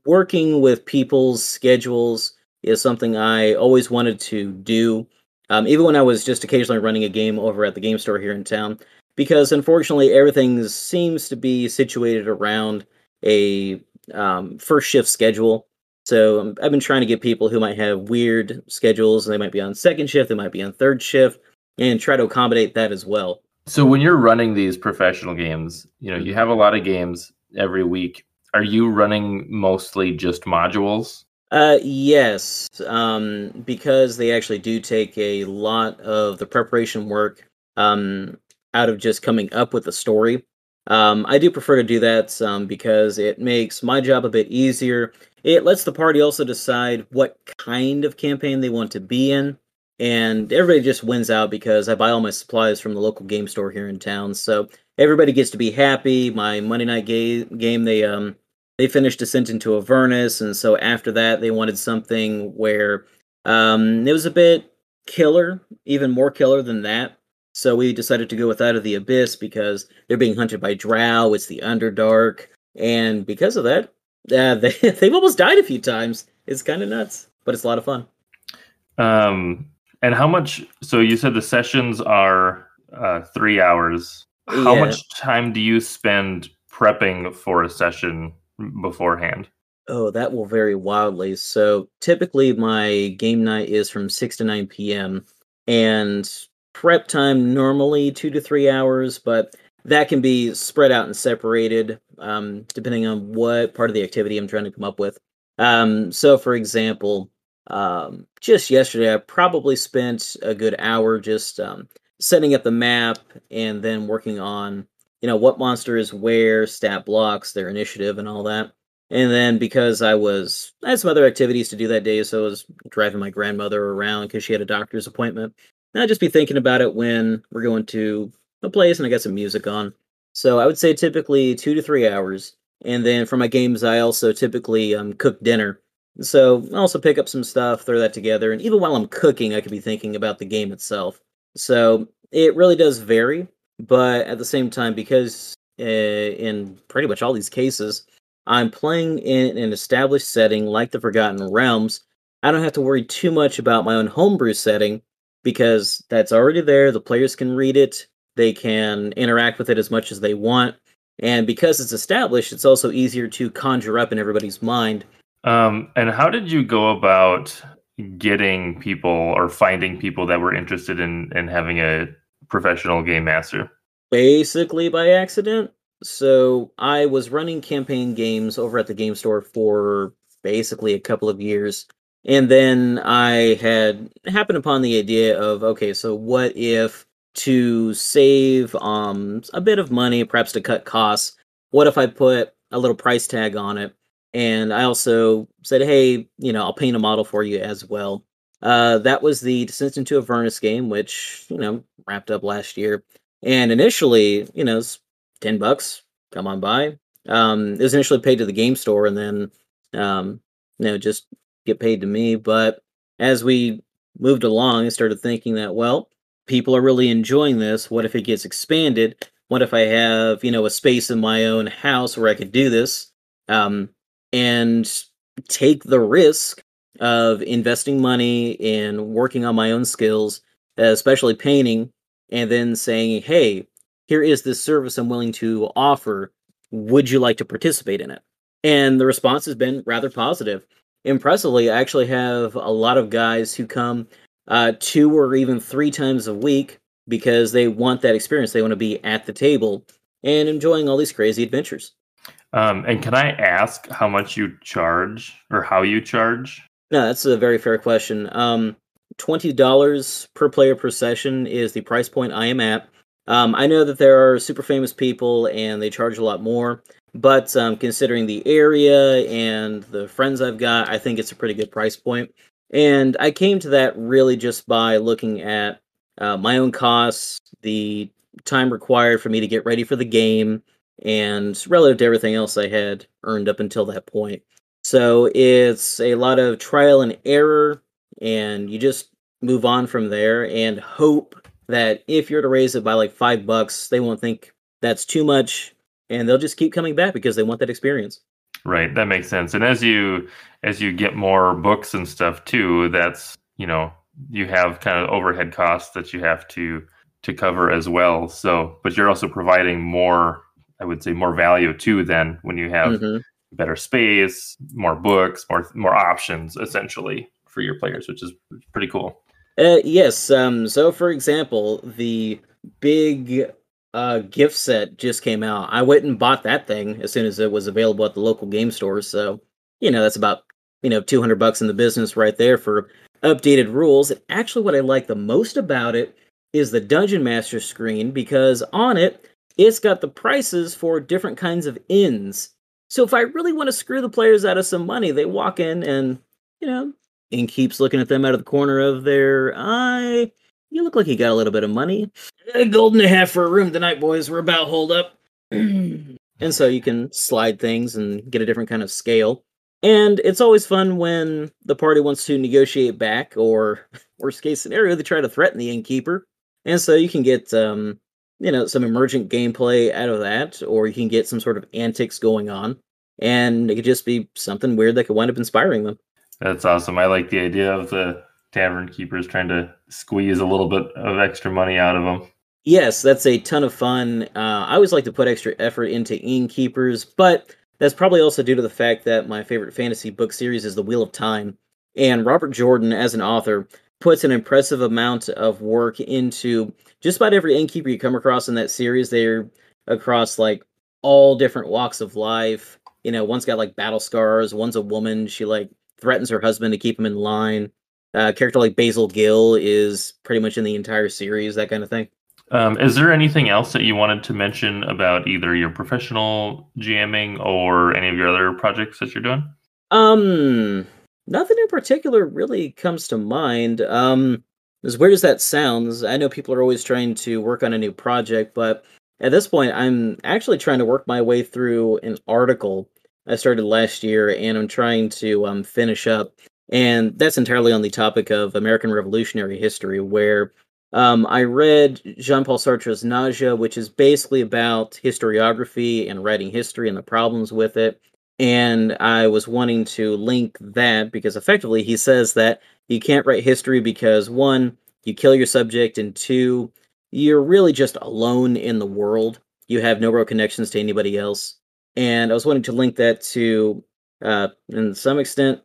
working with people's schedules is something I always wanted to do. Um, even when I was just occasionally running a game over at the game store here in town, because unfortunately everything seems to be situated around a um, first shift schedule. So um, I've been trying to get people who might have weird schedules. They might be on second shift, they might be on third shift, and try to accommodate that as well. So when you're running these professional games, you know you have a lot of games every week. Are you running mostly just modules? Uh, yes, um, because they actually do take a lot of the preparation work um, out of just coming up with a story. Um, I do prefer to do that um, because it makes my job a bit easier. It lets the party also decide what kind of campaign they want to be in, and everybody just wins out because I buy all my supplies from the local game store here in town. So everybody gets to be happy. My Monday night ga- game, they um they finished Descent into Avernus, and so after that, they wanted something where um, it was a bit killer, even more killer than that. So we decided to go with Out of the Abyss because they're being hunted by Drow. It's the Underdark, and because of that, uh, they they've almost died a few times. It's kind of nuts, but it's a lot of fun. Um, and how much? So you said the sessions are uh, three hours. How yeah. much time do you spend prepping for a session beforehand? Oh, that will vary wildly. So typically, my game night is from 6 to 9 p.m. And prep time normally two to three hours, but that can be spread out and separated um, depending on what part of the activity I'm trying to come up with. Um, so, for example, um, just yesterday, I probably spent a good hour just um, setting up the map and then working on you know what monster is where, stat blocks, their initiative, and all that. And then because I was I had some other activities to do that day, so I was driving my grandmother around because she had a doctor's appointment. And I'd just be thinking about it when we're going to a place and I got some music on. So I would say typically two to three hours. And then for my games, I also typically um, cook dinner. So I also pick up some stuff, throw that together, and even while I'm cooking, I could be thinking about the game itself. So it really does vary but at the same time, because uh, in pretty much all these cases, I'm playing in an established setting like the Forgotten Realms, I don't have to worry too much about my own homebrew setting because that's already there. The players can read it, they can interact with it as much as they want. And because it's established, it's also easier to conjure up in everybody's mind. Um, and how did you go about getting people or finding people that were interested in in having a professional game master? Basically by accident. So I was running campaign games over at the game store for basically a couple of years. And then I had happened upon the idea of okay, so what if to save um a bit of money, perhaps to cut costs, what if I put a little price tag on it? And I also said, hey, you know, I'll paint a model for you as well. Uh, that was the Descent into Avernus game, which you know wrapped up last year. And initially, you know, it's ten bucks. Come on by. Um, it was initially paid to the game store, and then um, you know just get paid to me. But as we moved along, I started thinking that well, people are really enjoying this. What if it gets expanded? What if I have you know a space in my own house where I could do this? Um, and take the risk of investing money in working on my own skills, especially painting, and then saying, hey, here is this service I'm willing to offer. Would you like to participate in it? And the response has been rather positive. Impressively, I actually have a lot of guys who come uh, two or even three times a week because they want that experience. They want to be at the table and enjoying all these crazy adventures. Um, and can I ask how much you charge or how you charge? No, that's a very fair question. Um, twenty dollars per player per session is the price point I am at. Um, I know that there are super famous people and they charge a lot more, but um, considering the area and the friends I've got, I think it's a pretty good price point. And I came to that really just by looking at uh, my own costs, the time required for me to get ready for the game, and relative to everything else I had earned up until that point. So it's a lot of trial and error, and you just move on from there and hope that if you're to raise it by like five bucks, they won't think that's too much, and they'll just keep coming back because they want that experience. Right, that makes sense. And as you as you get more books and stuff too, that's you know you have kind of overhead costs that you have to to cover as well. So, but you're also providing more, I would say, more value too. Then when you have mm-hmm. better space, more books, more more options, essentially for your players, which is pretty cool. Uh, yes. Um, so, for example, the big uh, gift set just came out. I went and bought that thing as soon as it was available at the local game stores. So, you know, that's about you know 200 bucks in the business right there for updated rules. And actually, what I like the most about it is the Dungeon Master screen because on it, it's got the prices for different kinds of inns. So if I really want to screw the players out of some money, they walk in and, you know, Inn keeps looking at them out of the corner of their eye. You look like you got a little bit of money. A gold and a half for a room tonight, boys. We're about hold up. and so you can slide things and get a different kind of scale. And it's always fun when the party wants to negotiate back, or worst case scenario, they try to threaten the innkeeper. And so you can get um, you know, some emergent gameplay out of that, or you can get some sort of antics going on. And it could just be something weird that could wind up inspiring them. That's awesome. I like the idea of the tavern keepers trying to squeeze a little bit of extra money out of them. Yes, that's a ton of fun. Uh, I always like to put extra effort into innkeepers, but that's probably also due to the fact that my favorite fantasy book series is The Wheel of Time. And Robert Jordan, as an author, puts an impressive amount of work into just about every innkeeper you come across in that series. They're across like all different walks of life. You know, one's got like battle scars, one's a woman. She like threatens her husband to keep him in line. Uh, character like Basel Gill is pretty much in the entire series, that kind of thing. Um, is there anything else that you wanted to mention about either your professional GMing or any of your other projects that you're doing? Um, nothing in particular really comes to mind. Um, as weird as that sounds, I know people are always trying to work on a new project, but at this point, I'm actually trying to work my way through an article I started last year, and I'm trying to um, finish up. And that's entirely on the topic of American Revolutionary history, where um, I read Jean Paul Sartre's Nausea, which is basically about historiography and writing history and the problems with it. And I was wanting to link that because effectively he says that you can't write history because one, you kill your subject, and two, you're really just alone in the world. You have no real connections to anybody else. And I was wanting to link that to, uh, in some extent,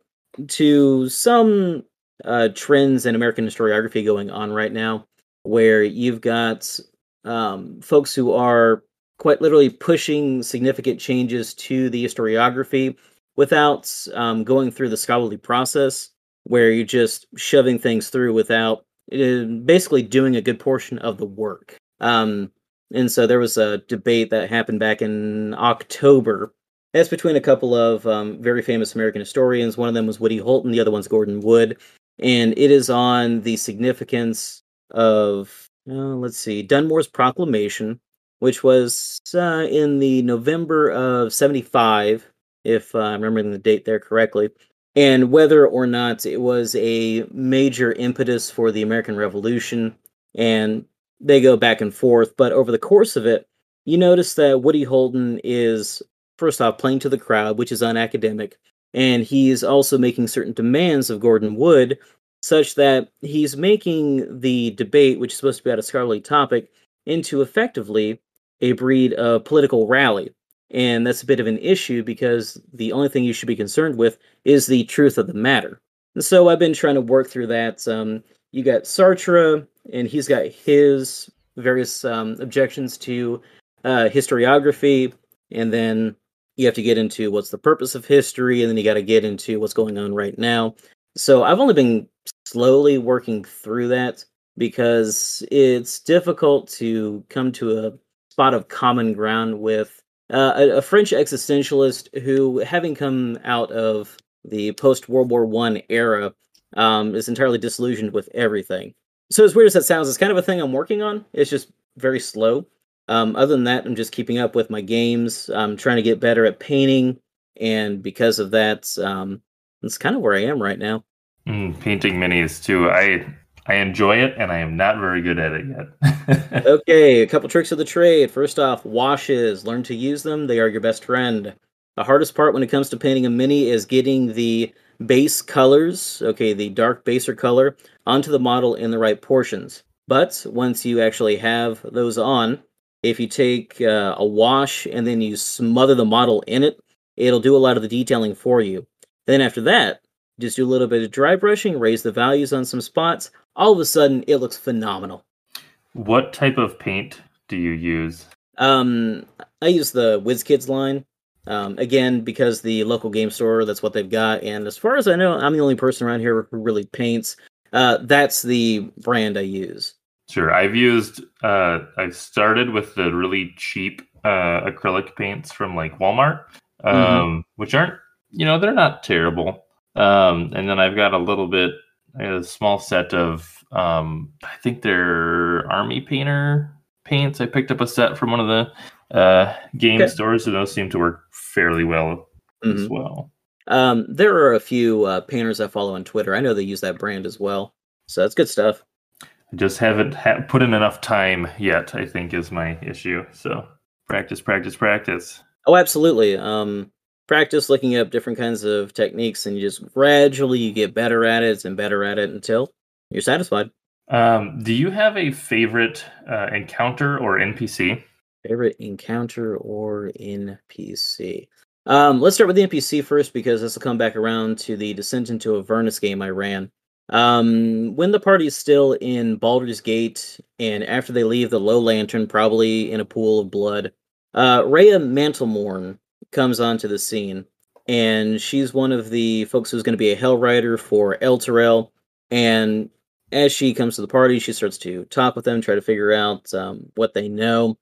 to some uh, trends in American historiography going on right now, where you've got um, folks who are quite literally pushing significant changes to the historiography without um, going through the scholarly process, where you're just shoving things through without uh, basically doing a good portion of the work. Um, and so there was a debate that happened back in October. That's between a couple of um, very famous American historians. One of them was Woody Holton, the other one's Gordon Wood. And it is on the significance of, uh, let's see, Dunmore's proclamation, which was uh, in the November of 75, if uh, I'm remembering the date there correctly, and whether or not it was a major impetus for the American Revolution. And they go back and forth, but over the course of it, you notice that Woody Holton is, first off, playing to the crowd, which is unacademic, and he's also making certain demands of Gordon Wood, such that he's making the debate, which is supposed to be about a scholarly topic, into effectively a breed of political rally. And that's a bit of an issue because the only thing you should be concerned with is the truth of the matter. And so I've been trying to work through that. Um, you got Sartre, and he's got his various um, objections to uh, historiography, and then you have to get into what's the purpose of history, and then you got to get into what's going on right now. So I've only been slowly working through that because it's difficult to come to a spot of common ground with uh, a, a, French existentialist who, having come out of the post World War One era, um, is entirely disillusioned with everything. So as weird as that sounds, it's kind of a thing I'm working on. It's just very slow. Um, other than that, I'm just keeping up with my games. I'm trying to get better at painting, and because of that, um, that's kind of where I am right now. Mm, painting minis too. I I enjoy it, and I am not very good at it yet. okay, a couple tricks of the trade. First off, washes. Learn to use them; they are your best friend. The hardest part when it comes to painting a mini is getting the base colors, okay, the dark baser color, onto the model in the right portions. But once you actually have those on, if you take uh, a wash and then you smother the model in it, it'll do a lot of the detailing for you. Then after that, just do a little bit of dry brushing, raise the values on some spots. All of a sudden, it looks phenomenal. What type of paint do you use? Um, I use the WizKids line. Um, again, because the local game store, that's what they've got. And as far as I know, I'm the only person around here who really paints. Uh, that's the brand I use. Sure. I've used, uh, I've started with the really cheap uh, acrylic paints from like Walmart, mm-hmm. um, mm-hmm. which aren't, you know, they're not terrible. Um, and then I've got a little bit, a small set of, um, I think they're army painter paints. I picked up a set from one of the uh, game okay. stores, and those seem to work fairly well mm-hmm. as well. Um, there are a few uh, painters I follow on Twitter. I know they use that brand as well, so that's good stuff. Just haven't ha- put in enough time yet. I think is my issue. So practice, practice, practice. Oh, absolutely. Um, practice looking up different kinds of techniques, and you just gradually you get better at it and better at it until you're satisfied. Um, do you have a favorite uh, encounter or NPC? Favorite encounter or NPC? Um, let's start with the NPC first because this will come back around to the Descent into Avernus game I ran. Um, when the party is still in Baldur's Gate and after they leave the Low Lantern, probably in a pool of blood, uh, Reya Mantlemorn comes onto the scene, and she's one of the folks who's going to be a Hell Rider for Elturel. And as she comes to the party, she starts to talk with them, try to figure out um, what they know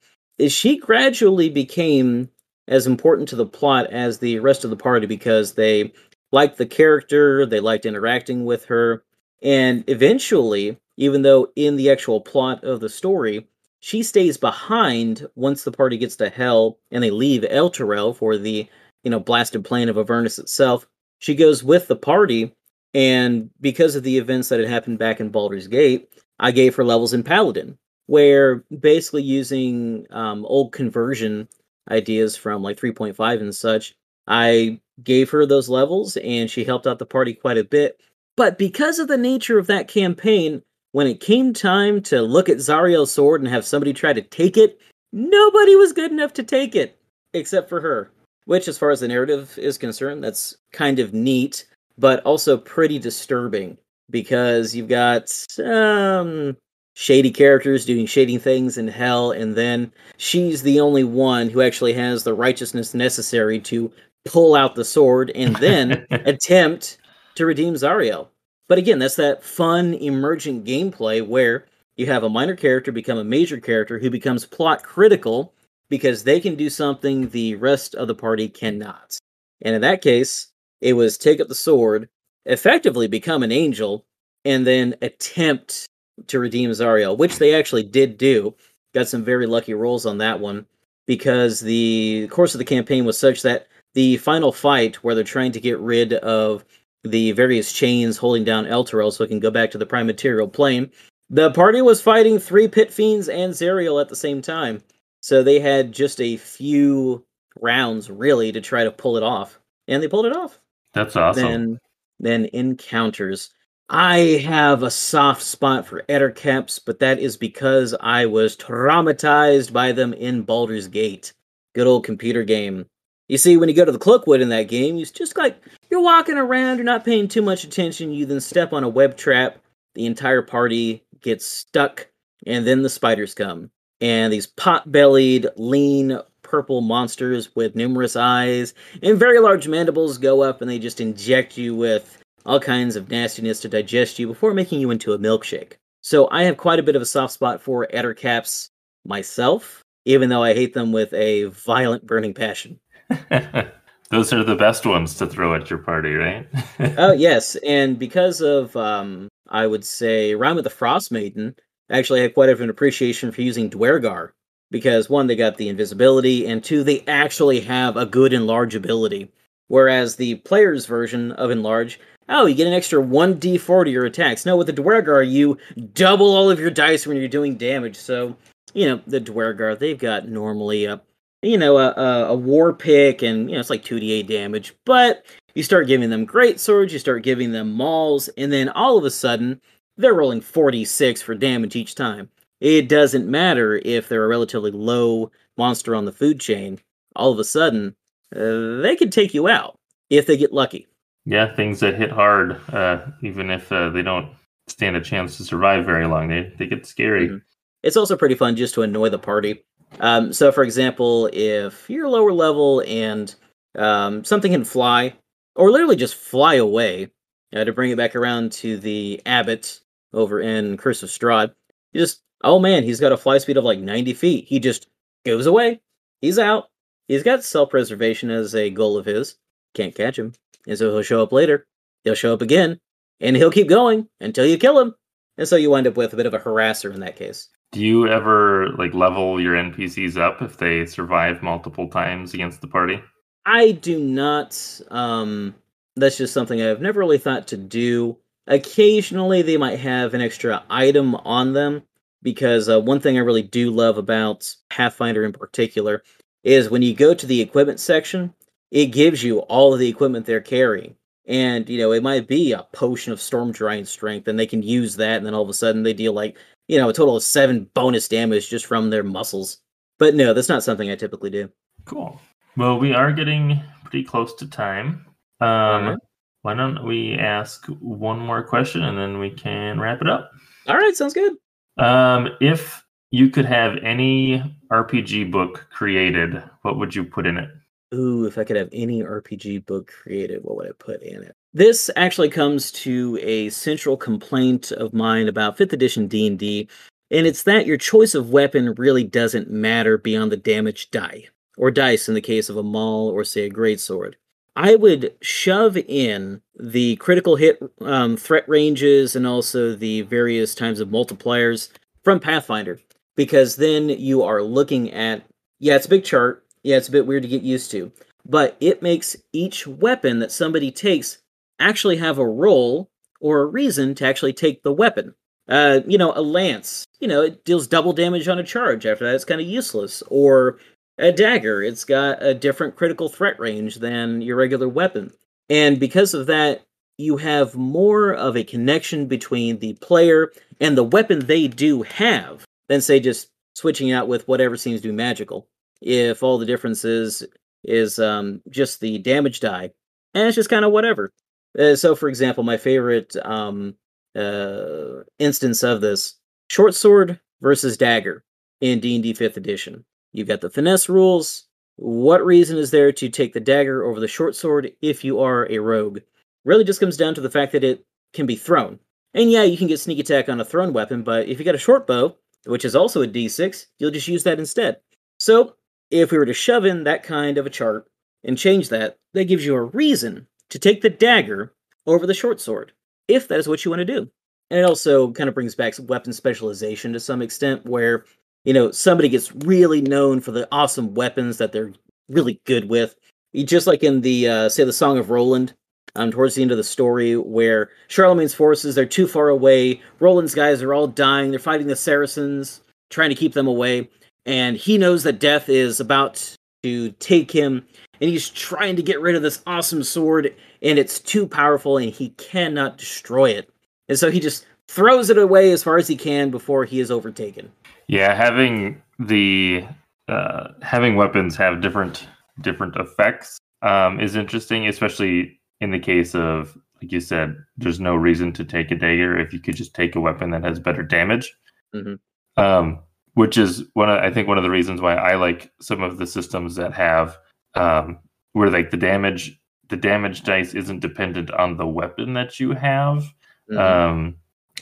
she gradually became as important to the plot as the rest of the party because they liked the character, they liked interacting with her, and eventually, even though in the actual plot of the story, she stays behind once the party gets to hell and they leave Elturel for the, you know, blasted plane of Avernus itself. She goes with the party, and because of the events that had happened back in Baldur's Gate, I gave her levels in Paladin where basically using um, old conversion ideas from like 3.5 and such, I gave her those levels and she helped out the party quite a bit. But because of the nature of that campaign, when it came time to look at Zariel's sword and have somebody try to take it, nobody was good enough to take it except for her. Which, as far as the narrative is concerned, that's kind of neat, but also pretty disturbing because you've got um, shady characters doing shady things in hell, and then she's the only one who actually has the righteousness necessary to pull out the sword and then attempt to redeem Zariel. But again, that's that fun emergent gameplay where you have a minor character become a major character who becomes plot critical because they can do something the rest of the party cannot. And in that case, it was take up the sword, effectively become an angel, and then attempt to redeem Zariel, which they actually did do. Got some very lucky rolls on that one because the course of the campaign was such that the final fight, where they're trying to get rid of the various chains holding down Elturel so it can go back to the prime material plane, the party was fighting three pit fiends and Zariel at the same time. So they had just a few rounds really to try to pull it off. And they pulled it off. That's awesome. Then then encounters. I have a soft spot for Ettercaps, but that is because I was traumatized by them in Baldur's Gate. Good old computer game. You see, when you go to the Cloakwood in that game, it's just like you're walking around, you're not paying too much attention. You then step on a web trap, the entire party gets stuck, and then the spiders come. And these pot-bellied, lean, purple monsters with numerous eyes and very large mandibles go up and they just inject you with all kinds of nastiness to digest you before making you into a milkshake. So I have quite a bit of a soft spot for Ettercaps myself, even though I hate them with a violent burning passion. Those are the best ones to throw at your party, right? oh yes, and because of um, I would say Rime of the Frostmaiden, I actually had quite of an appreciation for using Duergar because one, they got the invisibility, and two, they actually have a good enlarge ability. Whereas the player's version of enlarge, oh, you get an extra 1d4 to your attacks. No, with the Duergar, you double all of your dice when you're doing damage. So, you know, the Duergar, they've got normally a, you know, a, a, a war pick, and, you know, it's like 2d8 damage. But you start giving them great swords, you start giving them mauls, and then all of a sudden, they're rolling 46 for damage each time. It doesn't matter if they're a relatively low monster on the food chain. All of a sudden, uh, they can take you out if they get lucky. Yeah, things that hit hard, uh, even if uh, they don't stand a chance to survive very long, they, they get scary. Mm-hmm. It's also pretty fun just to annoy the party. Um, so, for example, if you're lower level and um, something can fly, or literally just fly away, uh, to bring it back around to the abbot over in Curse of Strahd, you just, oh man, he's got a fly speed of like 90 feet. He just goes away. He's out. He's got self preservation as a goal of his. Can't catch him. And so he'll show up later. He'll show up again. And he'll keep going until you kill him. And so you wind up with a bit of a harasser in that case. Do you ever like level your NPCs up if they survive multiple times against the party? I do not. Um, that's just something I've never really thought to do. Occasionally, they might have an extra item on them because uh, one thing I really do love about Pathfinder in particular is when you go to the equipment section, it gives you all of the equipment they're carrying. And, you know, it might be a potion of storm giant strength, and they can use that, and then all of a sudden they deal like, you know, a total of seven bonus damage just from their muscles. But no, that's not something I typically do. Cool. Well, we are getting pretty close to time. Um, right. Why don't we ask one more question and then we can wrap it up? All right, sounds good. Um, if you could have any RPG book created, what would you put in it? Ooh, if I could have any RPG book created, what would I put in it? This actually comes to a central complaint of mine about 5th edition D&D, and it's that your choice of weapon really doesn't matter beyond the damage die, or dice in the case of a maul or say a greatsword. I would shove in the critical hit um, threat ranges and also the various times of multipliers from Pathfinder because then you are looking at yeah, it's a big chart. Yeah, it's a bit weird to get used to, but it makes each weapon that somebody takes actually have a role or a reason to actually take the weapon. Uh, you know, a lance, you know, it deals double damage on a charge. After that, it's kind of useless. Or a dagger, it's got a different critical threat range than your regular weapon. And because of that, you have more of a connection between the player and the weapon they do have than say just switching out with whatever seems to be magical. If all the difference is is um, just the damage die, and it's just kind of whatever. Uh, so, for example, my favorite um, uh, instance of this: short sword versus dagger in D and D Fifth Edition. You've got the finesse rules. What reason is there to take the dagger over the short sword if you are a rogue? Really, just comes down to the fact that it can be thrown. And yeah, you can get sneak attack on a thrown weapon, but if you got a short bow, which is also a d6, you'll just use that instead. So, if we were to shove in that kind of a chart and change that, that gives you a reason to take the dagger over the short sword, if that is what you want to do. And it also kind of brings back weapon specialization to some extent, where, you know, somebody gets really known for the awesome weapons that they're really good with. Just like in the, uh, say, the Song of Roland, um, towards the end of the story where Charlemagne's forces they're too far away. Roland's guys are all dying. They're fighting the Saracens, trying to keep them away, and he knows that death is about to take him, and he's trying to get rid of this awesome sword, and it's too powerful, and he cannot destroy it. And so he just throws it away as far as he can before he is overtaken. Yeah, having the uh, having weapons have different different effects um, is interesting, especially in the case of like you said, there's no reason to take a dagger if you could just take a weapon that has better damage. Mm-hmm. Um, which is one of, I think one of the reasons why I like some of the systems that have um, where like the damage the damage dice isn't dependent on the weapon that you have. Mm-hmm. Um,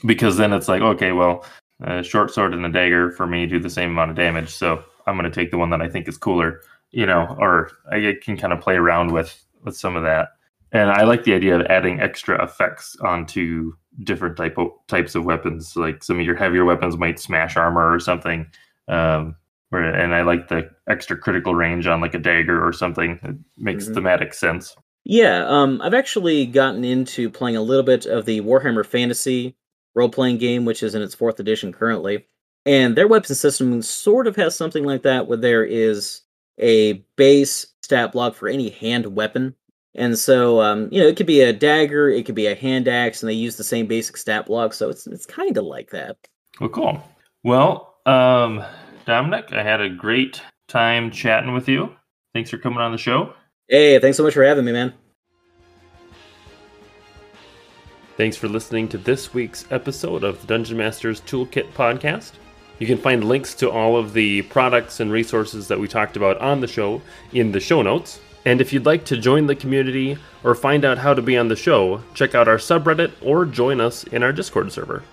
because then it's like, okay, well, a short sword and a dagger for me do the same amount of damage, so I'm going to take the one that I think is cooler, you know, or I can kind of play around with with some of that and I like the idea of adding extra effects onto different type of, types of weapons. Like some of your heavier weapons might smash armor or something. Um, Where and I like the extra critical range on like a dagger or something. It makes mm-hmm. thematic sense. Yeah, um, I've actually gotten into playing a little bit of the Warhammer Fantasy role playing game, which is in its fourth edition currently. And their weapon system sort of has something like that, where there is a base stat block for any hand weapon. And so, um, you know, it could be a dagger, it could be a hand axe, and they use the same basic stat block. So it's it's kind of like that. Well, cool. Well, um, Dominic, I had a great time chatting with you. Thanks for coming on the show. Hey, thanks so much for having me, man. Thanks for listening to this week's episode of the Dungeon Masters Toolkit podcast. You can find links to all of the products and resources that we talked about on the show in the show notes. And if you'd like to join the community or find out how to be on the show, check out our subreddit or join us in our Discord server.